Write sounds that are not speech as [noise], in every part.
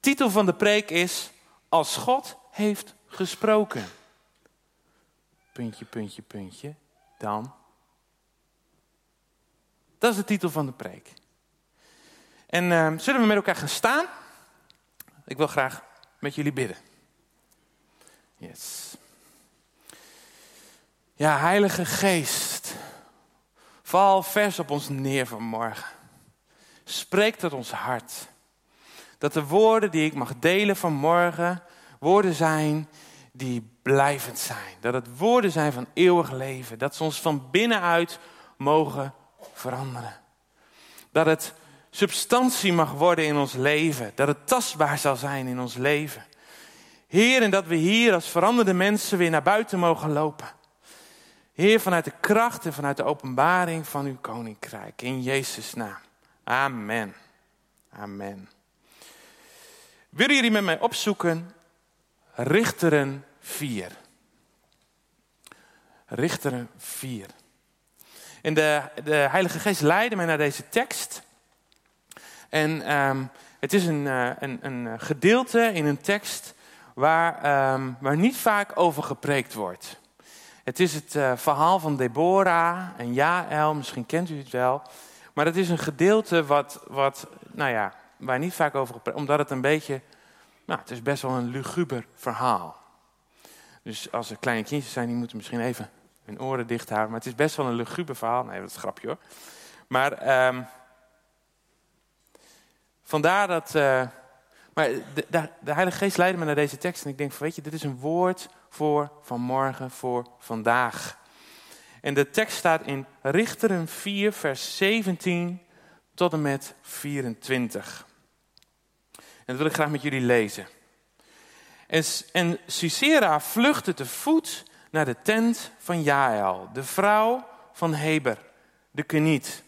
Titel van de preek is Als God heeft gesproken. Puntje, puntje, puntje. Dan. Dat is de titel van de preek. En uh, zullen we met elkaar gaan staan? Ik wil graag met jullie bidden. Yes. Ja, Heilige Geest, val vers op ons neer vanmorgen. Spreek tot ons hart. Dat de woorden die ik mag delen vanmorgen woorden zijn die blijvend zijn. Dat het woorden zijn van eeuwig leven. Dat ze ons van binnenuit mogen veranderen. Dat het substantie mag worden in ons leven. Dat het tastbaar zal zijn in ons leven. Heer, en dat we hier als veranderde mensen weer naar buiten mogen lopen. Heer, vanuit de kracht en vanuit de openbaring van uw koninkrijk. In Jezus' naam. Amen. Amen. Willen jullie met mij opzoeken? Richteren 4. Richteren 4. En de, de Heilige Geest leidde mij naar deze tekst. En um, het is een, uh, een, een, gedeelte in een tekst waar, um, waar niet vaak over gepreekt wordt. Het is het uh, verhaal van Deborah en Jaël, misschien kent u het wel. Maar het is een gedeelte wat, wat nou ja, waar niet vaak over gepreekt omdat het een beetje, nou, het is best wel een luguber verhaal. Dus als er kleine kindjes zijn, die moeten misschien even hun oren dicht houden. Maar het is best wel een luguber verhaal. Nee, dat is een grapje hoor. Maar um, vandaar dat. Uh, maar de, de, de, Heilige Geest leidde me naar deze tekst. En ik denk van, weet je, dit is een woord voor vanmorgen, voor vandaag. En de tekst staat in Richteren 4, vers 17 tot en met 24. En dat wil ik graag met jullie lezen. En, en Sisera vluchtte te voet naar de tent van Jaël, de vrouw van Heber, de Keniet.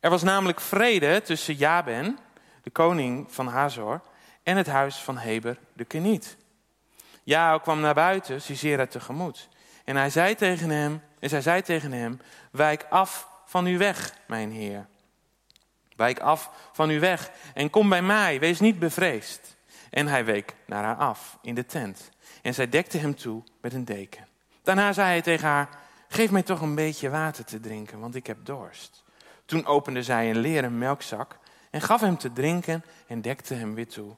Er was namelijk vrede tussen Jaben, de koning van Hazor, en het huis van Heber, de Keniet. Jaël kwam naar buiten Sisera tegemoet. En hij zei tegen hem, en zij zei tegen hem, wijk af van u weg, mijn heer. Wijk af van u weg en kom bij mij, wees niet bevreesd. En hij week naar haar af in de tent. En zij dekte hem toe met een deken. Daarna zei hij tegen haar: Geef mij toch een beetje water te drinken, want ik heb dorst. Toen opende zij een leren melkzak en gaf hem te drinken en dekte hem weer toe.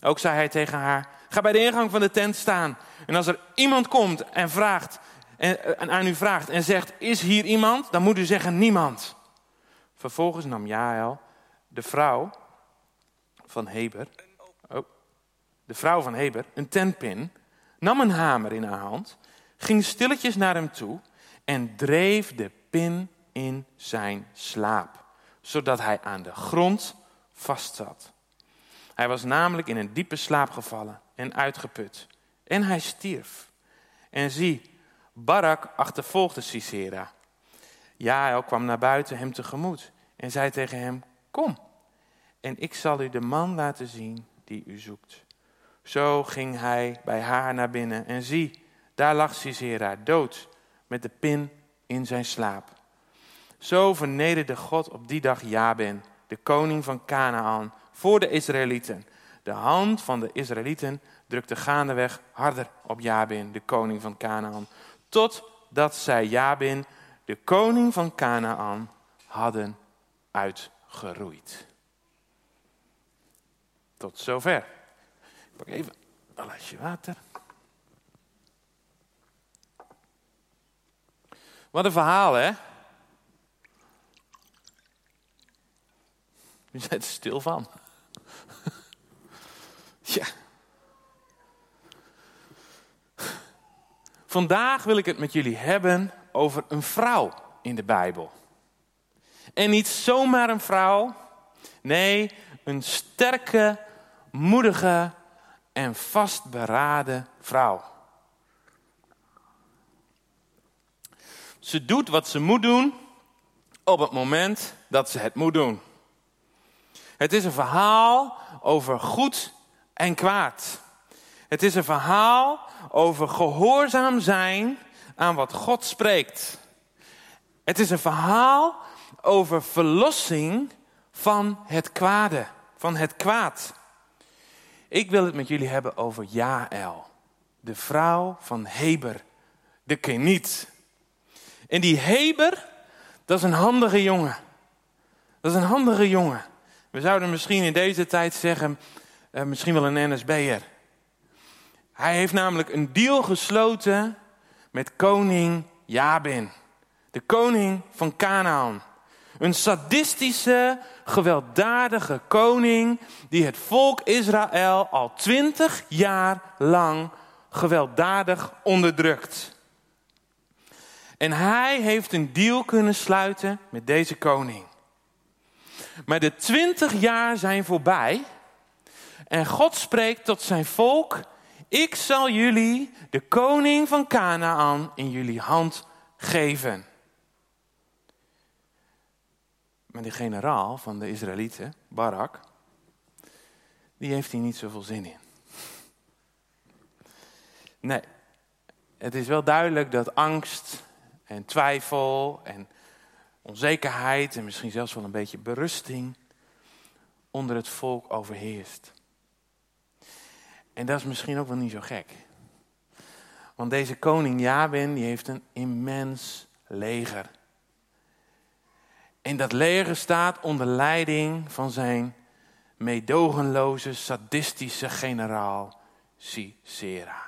Ook zei hij tegen haar: Ga bij de ingang van de tent staan. En als er iemand komt en, vraagt, en aan u vraagt en zegt: Is hier iemand? Dan moet u zeggen: Niemand. Vervolgens nam Jael, de vrouw van Heber, oh, de vrouw van Heber, een tentpin, nam een hamer in haar hand, ging stilletjes naar hem toe en dreef de pin in zijn slaap, zodat hij aan de grond vastzat. Hij was namelijk in een diepe slaap gevallen en uitgeput. En hij stierf. En zie, Barak achtervolgde Sisera. Jael kwam naar buiten hem tegemoet en zei tegen hem: Kom, en ik zal u de man laten zien die u zoekt. Zo ging hij bij haar naar binnen en zie, daar lag Sisera dood met de pin in zijn slaap. Zo vernederde God op die dag Jaben, de koning van Canaan, voor de Israëlieten. De hand van de Israëlieten drukte gaandeweg harder op Jabin, de koning van Canaan, totdat zij Jabin, de koning van Canaan, hadden uitgeroeid. Tot zover. Ik pak even een glaasje water. Wat een verhaal, hè? Je bent er stil van. [laughs] ja. Vandaag wil ik het met jullie hebben over een vrouw in de Bijbel. En niet zomaar een vrouw. Nee, een sterke, moedige en vastberaden vrouw. Ze doet wat ze moet doen op het moment dat ze het moet doen. Het is een verhaal over goed en kwaad. Het is een verhaal over gehoorzaam zijn aan wat God spreekt. Het is een verhaal over verlossing van het kwade, van het kwaad. Ik wil het met jullie hebben over Jaël, de vrouw van Heber, de Keniet. En die Heber, dat is een handige jongen. Dat is een handige jongen. We zouden misschien in deze tijd zeggen, uh, misschien wel een NSB'er. Hij heeft namelijk een deal gesloten met koning Jabin, de koning van Canaan. Een sadistische, gewelddadige koning die het volk Israël al twintig jaar lang gewelddadig onderdrukt. En hij heeft een deal kunnen sluiten met deze koning. Maar de twintig jaar zijn voorbij en God spreekt tot zijn volk: Ik zal jullie de koning van Canaan in jullie hand geven. Maar die generaal van de Israëlieten, Barak, die heeft hier niet zoveel zin in. Nee, het is wel duidelijk dat angst en twijfel en onzekerheid en misschien zelfs wel een beetje berusting onder het volk overheerst. En dat is misschien ook wel niet zo gek. Want deze koning Jabin die heeft een immens leger. En dat leger staat onder leiding van zijn meedogenloze, sadistische generaal Sisera.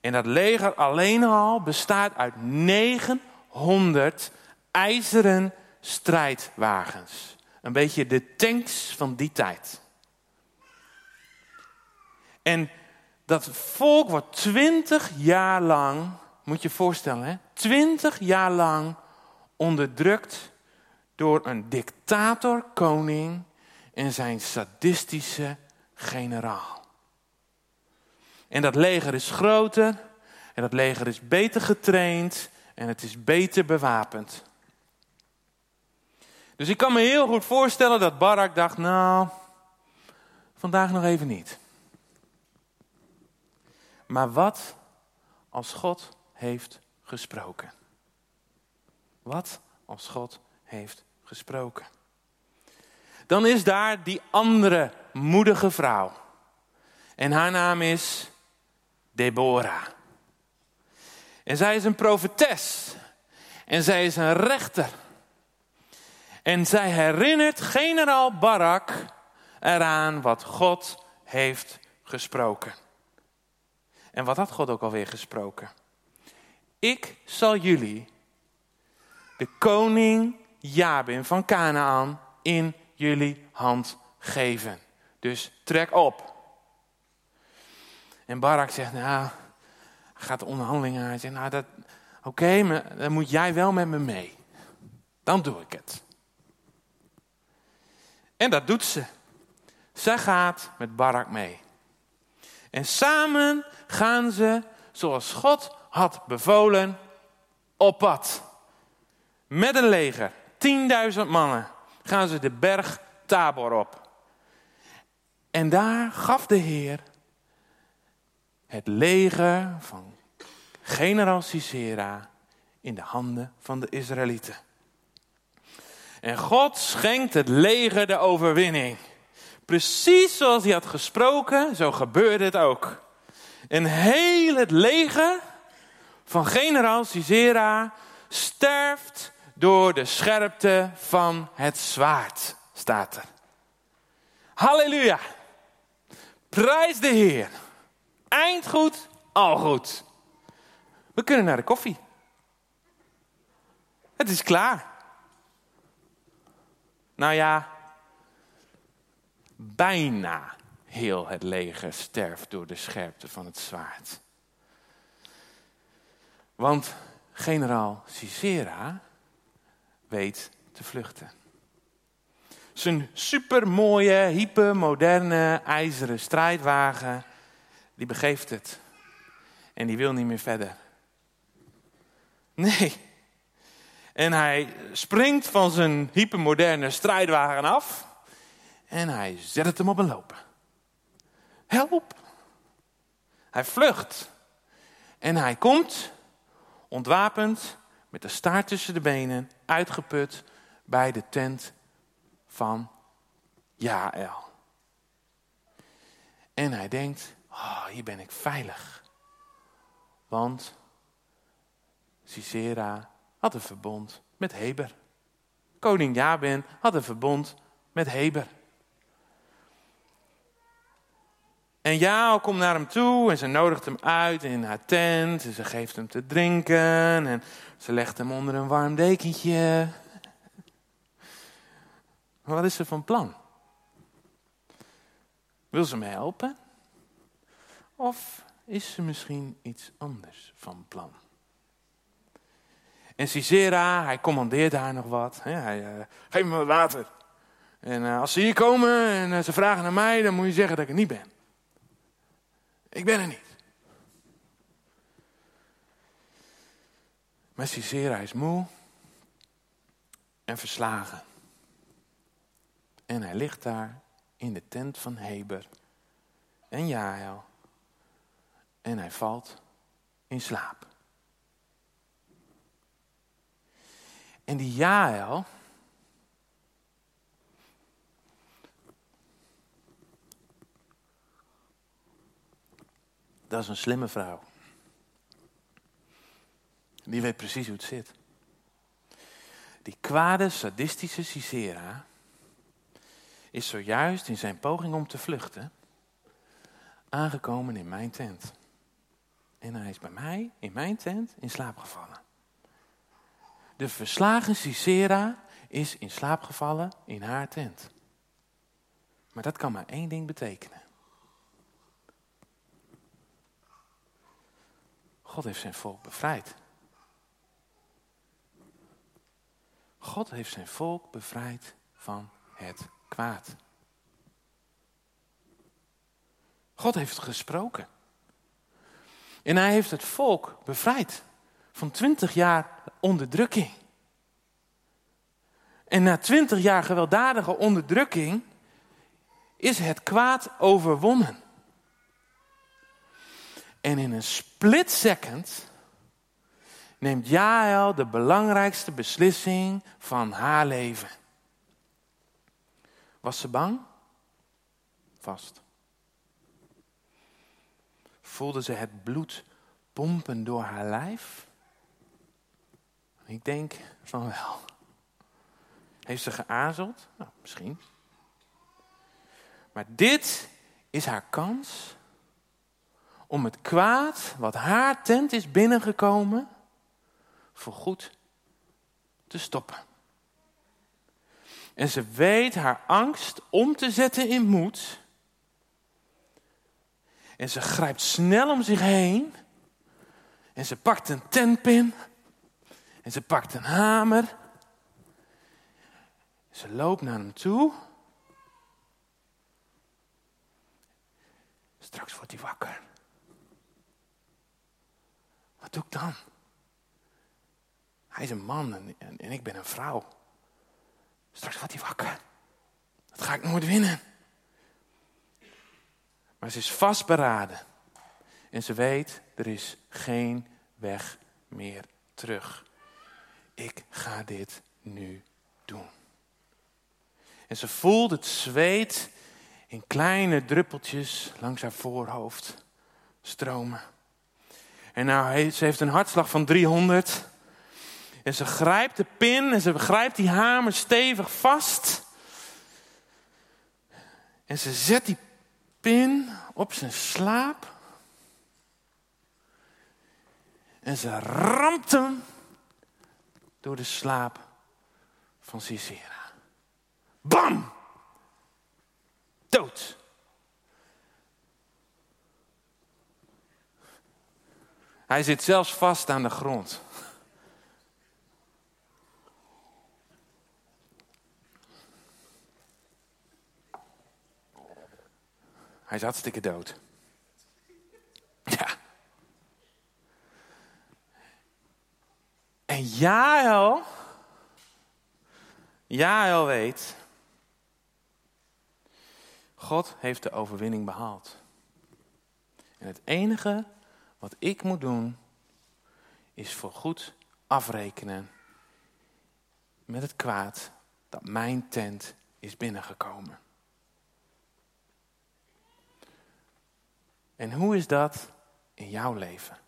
En dat leger alleen al bestaat uit 900 ijzeren strijdwagens. Een beetje de tanks van die tijd. En dat volk wordt twintig jaar lang, moet je je voorstellen, hè? twintig jaar lang onderdrukt door een dictator-koning en zijn sadistische generaal. En dat leger is groter en dat leger is beter getraind en het is beter bewapend. Dus ik kan me heel goed voorstellen dat Barak dacht, nou, vandaag nog even niet. Maar wat als God heeft gesproken? Wat als God heeft gesproken? Dan is daar die andere moedige vrouw. En haar naam is Deborah. En zij is een profetes. En zij is een rechter. En zij herinnert generaal Barak eraan wat God heeft gesproken. En wat had God ook alweer gesproken? Ik zal jullie de koning Jabin van Canaan in jullie hand geven. Dus trek op. En Barak zegt, nou, gaat de onderhandeling aan. Hij zegt, nou, dat, oké, maar dan moet jij wel met me mee. Dan doe ik het. En dat doet ze. Zij gaat met Barak mee. En samen gaan ze, zoals God had bevolen, op pad. Met een leger, 10.000 mannen, gaan ze de berg Tabor op. En daar gaf de Heer het leger van generaal Sisera in de handen van de Israëlieten. En God schenkt het leger de overwinning. Precies zoals hij had gesproken, zo gebeurde het ook. Een heel het leger van generaal Sisera sterft door de scherpte van het zwaard, staat er. Halleluja. Prijs de Heer. Eind goed, al goed. We kunnen naar de koffie. Het is klaar. Nou ja, bijna heel het leger sterft door de scherpte van het zwaard. Want generaal Sisera weet te vluchten. Zijn supermooie, hypermoderne ijzeren strijdwagen, die begeeft het. En die wil niet meer verder. Nee. En hij springt van zijn hypermoderne strijdwagen af. En hij zet hem op een lopen. Help! Hij vlucht. En hij komt, ontwapend, met de staart tussen de benen, uitgeput bij de tent van Jaël. En hij denkt, oh, hier ben ik veilig. Want Sisera had een verbond met Heber. Koning Jabin had een verbond met Heber. En Jaal komt naar hem toe en ze nodigt hem uit in haar tent. En ze geeft hem te drinken en ze legt hem onder een warm dekentje. Wat is ze van plan? Wil ze me helpen? Of is ze misschien iets anders van plan? En Sisera, hij commandeert haar nog wat. Hij, uh, geef me wat water. En uh, als ze hier komen en uh, ze vragen naar mij, dan moet je zeggen dat ik er niet ben. Ik ben er niet. Maar Sisera is moe en verslagen. En hij ligt daar in de tent van Heber en Jael. En hij valt in slaap. En die Jael, dat is een slimme vrouw. Die weet precies hoe het zit. Die kwade, sadistische Sisera is zojuist in zijn poging om te vluchten aangekomen in mijn tent. En hij is bij mij, in mijn tent, in slaap gevallen. De verslagen Sisera is in slaap gevallen in haar tent. Maar dat kan maar één ding betekenen. God heeft zijn volk bevrijd. God heeft zijn volk bevrijd van het kwaad. God heeft gesproken. En hij heeft het volk bevrijd van twintig jaar onderdrukking. En na twintig jaar gewelddadige onderdrukking is het kwaad overwonnen. En in een split second neemt Jael de belangrijkste beslissing van haar leven. Was ze bang? Vast. Voelde ze het bloed pompen door haar lijf? Ik denk van wel. Heeft ze geaarzeld? Nou, misschien. Maar dit is haar kans om het kwaad wat haar tent is binnengekomen, voorgoed te stoppen. En ze weet haar angst om te zetten in moed. En ze grijpt snel om zich heen. En ze pakt een tentpin. En ze pakt een hamer. Ze loopt naar hem toe. Straks wordt hij wakker. Wat doe ik dan? Hij is een man en, en, ik ben een vrouw. Straks wordt hij wakker. Dat ga ik nooit winnen. Maar ze is vastberaden. En ze weet, er is geen weg meer terug. Ik ga dit nu doen. En ze voelt het zweet in kleine druppeltjes langs haar voorhoofd stromen. En nou, ze heeft een hartslag van 300. En ze grijpt de pin en ze grijpt die hamer stevig vast. En ze zet die pin op zijn slaap. En ze ramt hem door de slaap van Sisera. Bam! Dood. Hij zit zelfs vast aan de grond. Hij is hartstikke dood. Ja. En Jael, Jael weet, God heeft de overwinning behaald. En het enige wat ik moet doen, is voor goed afrekenen met het kwaad dat mijn tent is binnengekomen. En hoe is dat in jouw leven?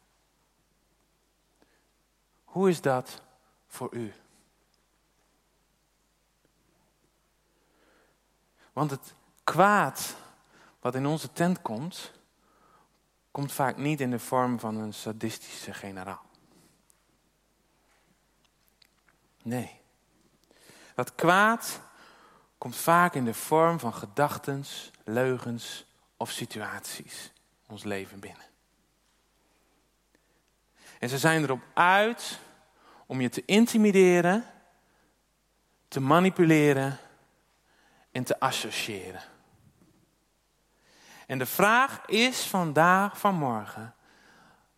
Hoe is dat voor u? Want het kwaad wat in onze tent komt, komt vaak niet in de vorm van een sadistische generaal. Nee. Dat kwaad komt vaak in de vorm van gedachten, leugens of situaties ons leven binnen. En ze zijn erop uit om je te intimideren, te manipuleren en te associëren. En de vraag is vandaag, vanmorgen,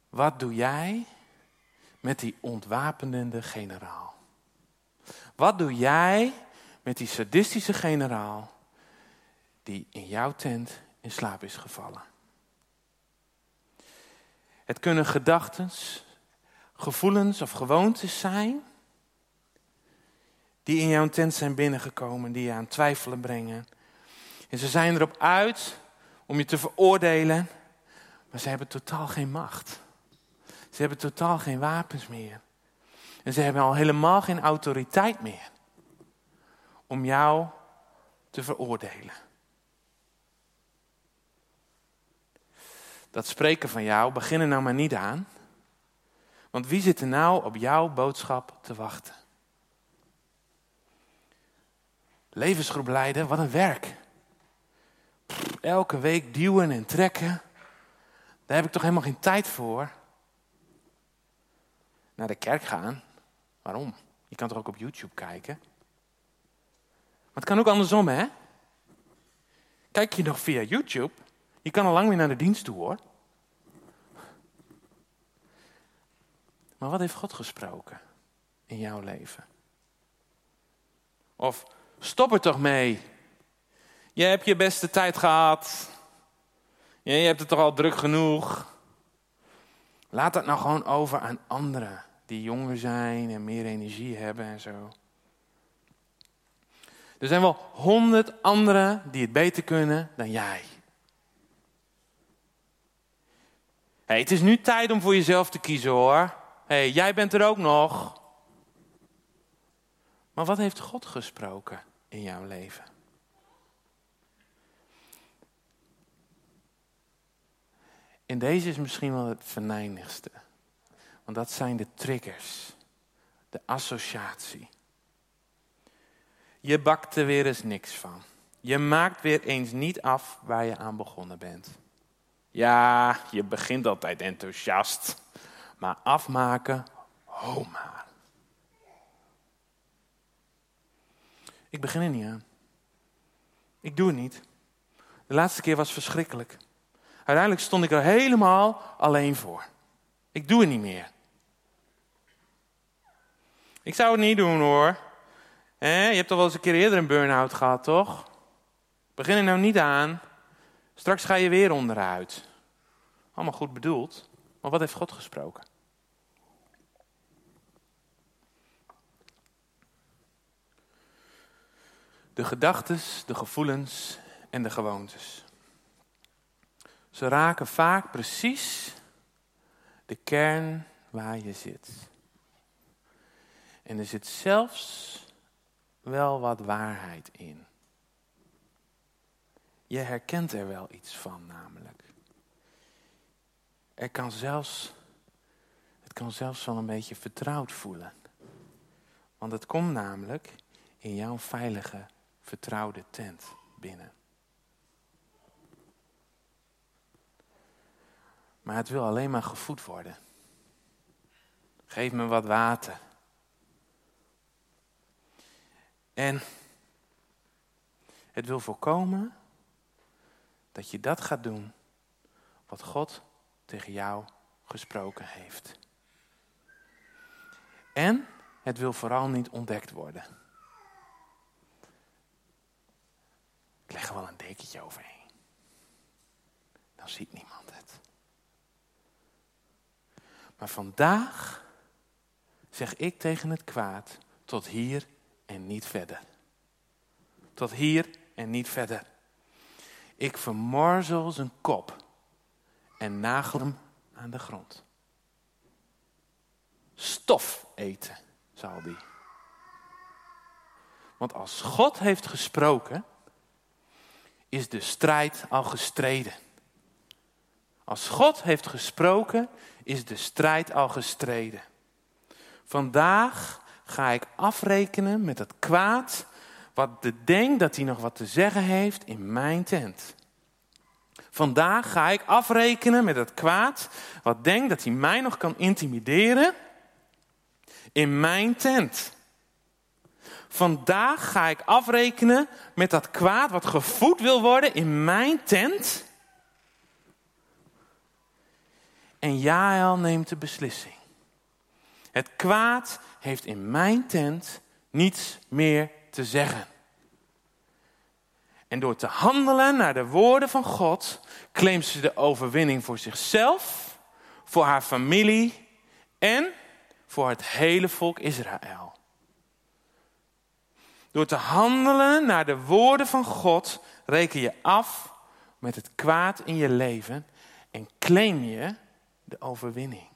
wat doe jij met die ontwapenende generaal? Wat doe jij met die sadistische generaal die in jouw tent in slaap is gevallen? Het kunnen gedachten, gevoelens of gewoontes zijn die in jouw tent zijn binnengekomen, die je aan twijfelen brengen. En ze zijn erop uit om je te veroordelen, maar ze hebben totaal geen macht. Ze hebben totaal geen wapens meer. En ze hebben al helemaal geen autoriteit meer om jou te veroordelen. Dat spreken van jou, begin er nou maar niet aan. Want wie zit er nou op jouw boodschap te wachten? Levensgroep leiden, wat een werk. Elke week duwen en trekken. Daar heb ik toch helemaal geen tijd voor. Naar de kerk gaan. Waarom? Je kan toch ook op YouTube kijken? Maar het kan ook andersom, hè? Kijk je nog via YouTube? Je kan al lang weer naar de dienst toe, hoor. Maar wat heeft God gesproken in jouw leven? Of stop er toch mee. Je hebt je beste tijd gehad. Je hebt het toch al druk genoeg. Laat dat nou gewoon over aan anderen die jonger zijn en meer energie hebben en zo. Er zijn wel honderd anderen die het beter kunnen dan jij. Hey, het is nu tijd om voor jezelf te kiezen hoor. hey, jij bent er ook nog. Maar wat heeft God gesproken in jouw leven? En deze is misschien wel het venijnigste. Want dat zijn de triggers, de associatie. Je bakt er weer eens niks van. Je maakt weer eens niet af waar je aan begonnen bent. Ja, je begint altijd enthousiast, maar afmaken, ho maar. Ik begin er niet aan. Ik doe het niet. De laatste keer was verschrikkelijk. Uiteindelijk stond ik er helemaal alleen voor. Ik doe het niet meer. Ik zou het niet doen hoor. je hebt toch wel eens een keer eerder een burn-out gehad, toch? Begin er nou niet aan. Straks ga je weer onderuit. Allemaal goed bedoeld. Maar wat heeft God gesproken? De gedachten, de gevoelens en de gewoontes. Ze raken vaak precies de kern waar je zit. En er zit zelfs wel wat waarheid in. Je herkent er wel iets van, namelijk. Er kan zelfs, het kan zelfs wel een beetje vertrouwd voelen. Want het komt namelijk in jouw veilige, vertrouwde tent binnen. Maar het wil alleen maar gevoed worden. Geef me wat water. En het wil voorkomen dat je dat gaat doen wat God tegen jou gesproken heeft. En het wil vooral niet ontdekt worden. Ik leg er wel een dekentje overheen. Dan ziet niemand het. Maar vandaag zeg ik tegen het kwaad tot hier en niet verder. Tot hier en niet verder. Ik vermorzel zijn kop en nagel hem aan de grond. Stof eten zal die. Want als God heeft gesproken, is de strijd al gestreden. Als God heeft gesproken, is de strijd al gestreden. Vandaag ga ik afrekenen met het kwaad wat de denkt dat hij nog wat te zeggen heeft in mijn tent. Vandaag ga ik afrekenen met het kwaad wat denkt dat hij mij nog kan intimideren in mijn tent. Vandaag ga ik afrekenen met dat kwaad wat gevoed wil worden in mijn tent. En Jael neemt de beslissing. Het kwaad heeft in mijn tent niets meer te zeggen. En door te handelen naar de woorden van God, claimt ze de overwinning voor zichzelf, voor haar familie en voor het hele volk Israël. Door te handelen naar de woorden van God, reken je af met het kwaad in je leven en claim je de overwinning.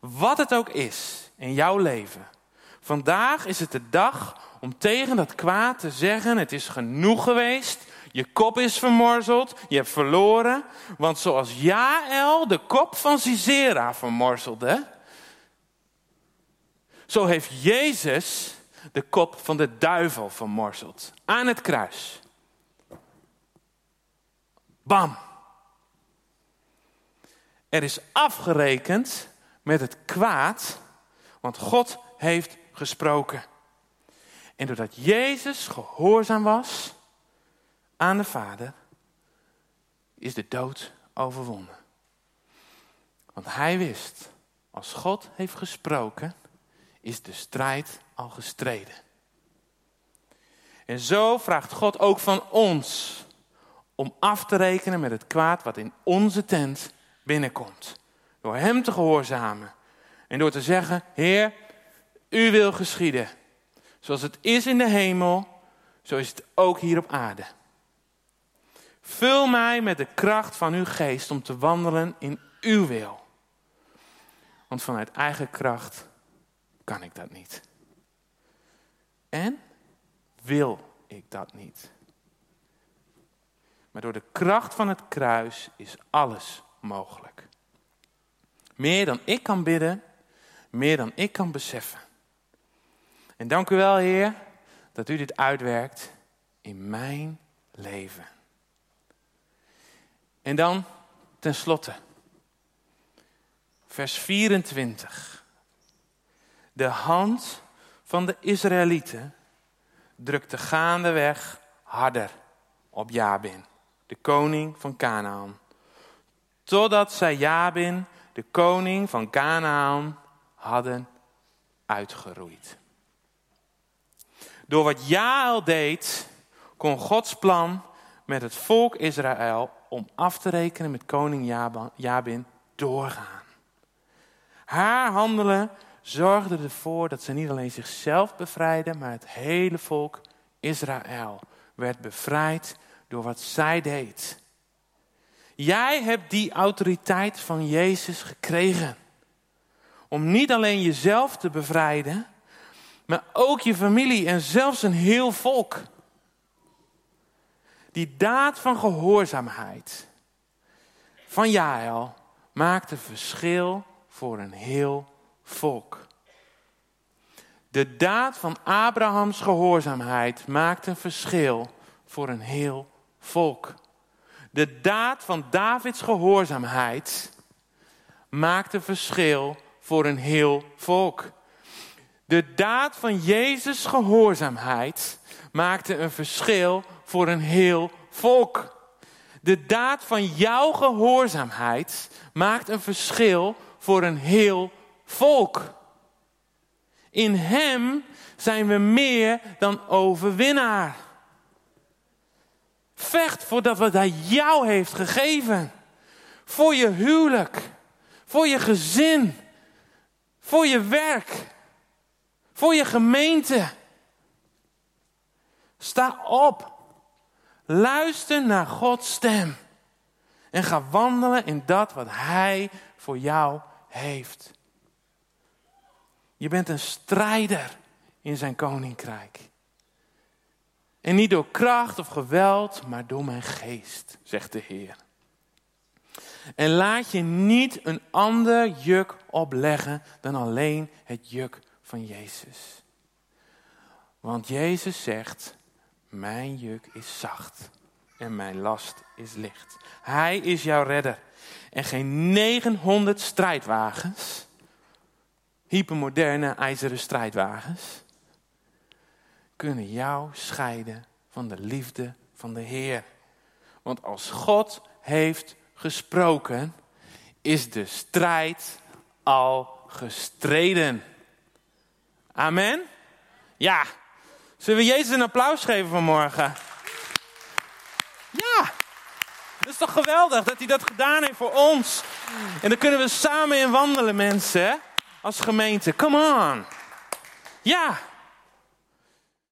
Wat het ook is in jouw leven. Vandaag is het de dag om tegen dat kwaad te zeggen: Het is genoeg geweest. Je kop is vermorzeld. Je hebt verloren. Want zoals Jaël de kop van Sisera vermorzelde. Zo heeft Jezus de kop van de duivel vermorzeld. Aan het kruis. Bam. Er is afgerekend met het kwaad, want God heeft gesproken. En doordat Jezus gehoorzaam was aan de Vader, is de dood overwonnen. Want hij wist, als God heeft gesproken, is de strijd al gestreden. En zo vraagt God ook van ons om af te rekenen met het kwaad wat in onze tent binnenkomt. Door Hem te gehoorzamen en door te zeggen, Heer, U wil geschieden. Zoals het is in de hemel, zo is het ook hier op aarde. Vul mij met de kracht van uw geest om te wandelen in uw wil. Want vanuit eigen kracht kan ik dat niet. En wil ik dat niet. Maar door de kracht van het kruis is alles mogelijk. Meer dan ik kan bidden, meer dan ik kan beseffen. En dank u wel, Heer, dat u dit uitwerkt in mijn leven. En dan tenslotte, vers 24. De hand van de Israëlieten drukte gaandeweg harder op Jabin, de koning van Canaan. Totdat zij Jabin, de koning van Canaan, hadden uitgeroeid. Door wat Jael deed, kon Gods plan met het volk Israël om af te rekenen met koning Jabin doorgaan. Haar handelen zorgde ervoor dat ze niet alleen zichzelf bevrijden, maar het hele volk Israël werd bevrijd door wat zij deed. Jij hebt die autoriteit van Jezus gekregen. Om niet alleen jezelf te bevrijden, maar ook je familie en zelfs een heel volk. Die daad van gehoorzaamheid van Jael maakt een verschil voor een heel volk. De daad van Abrahams gehoorzaamheid maakt een verschil voor een heel volk. De daad van Davids gehoorzaamheid maakt een verschil voor een heel volk. De daad van Jezus' gehoorzaamheid maakte een verschil voor een heel volk. De daad van jouw gehoorzaamheid maakt een verschil voor een heel volk. In Hem zijn we meer dan overwinnaar. Vecht voor wat Hij jou heeft gegeven. Voor je huwelijk, voor je gezin, voor je werk voor je gemeente. Sta op. Luister naar Gods stem. En ga wandelen in dat wat Hij voor jou heeft. Je bent een strijder in zijn koninkrijk. En niet door kracht of geweld, maar door mijn geest, zegt de Heer. En laat je niet een ander juk opleggen dan alleen het juk van Jezus. Want Jezus zegt, mijn juk is zacht en mijn last is licht. Hij is jouw redder. En geen 900 strijdwagens, hypermoderne ijzeren strijdwagens, kunnen jou scheiden van de liefde van de Heer. Want als God heeft gesproken, is de strijd al gestreden. Amen? Ja. Zullen we Jezus een applaus geven vanmorgen? Ja. Het is toch geweldig dat hij dat gedaan heeft voor ons. En dan kunnen we samen in wandelen, mensen. Als gemeente. Come on. Ja.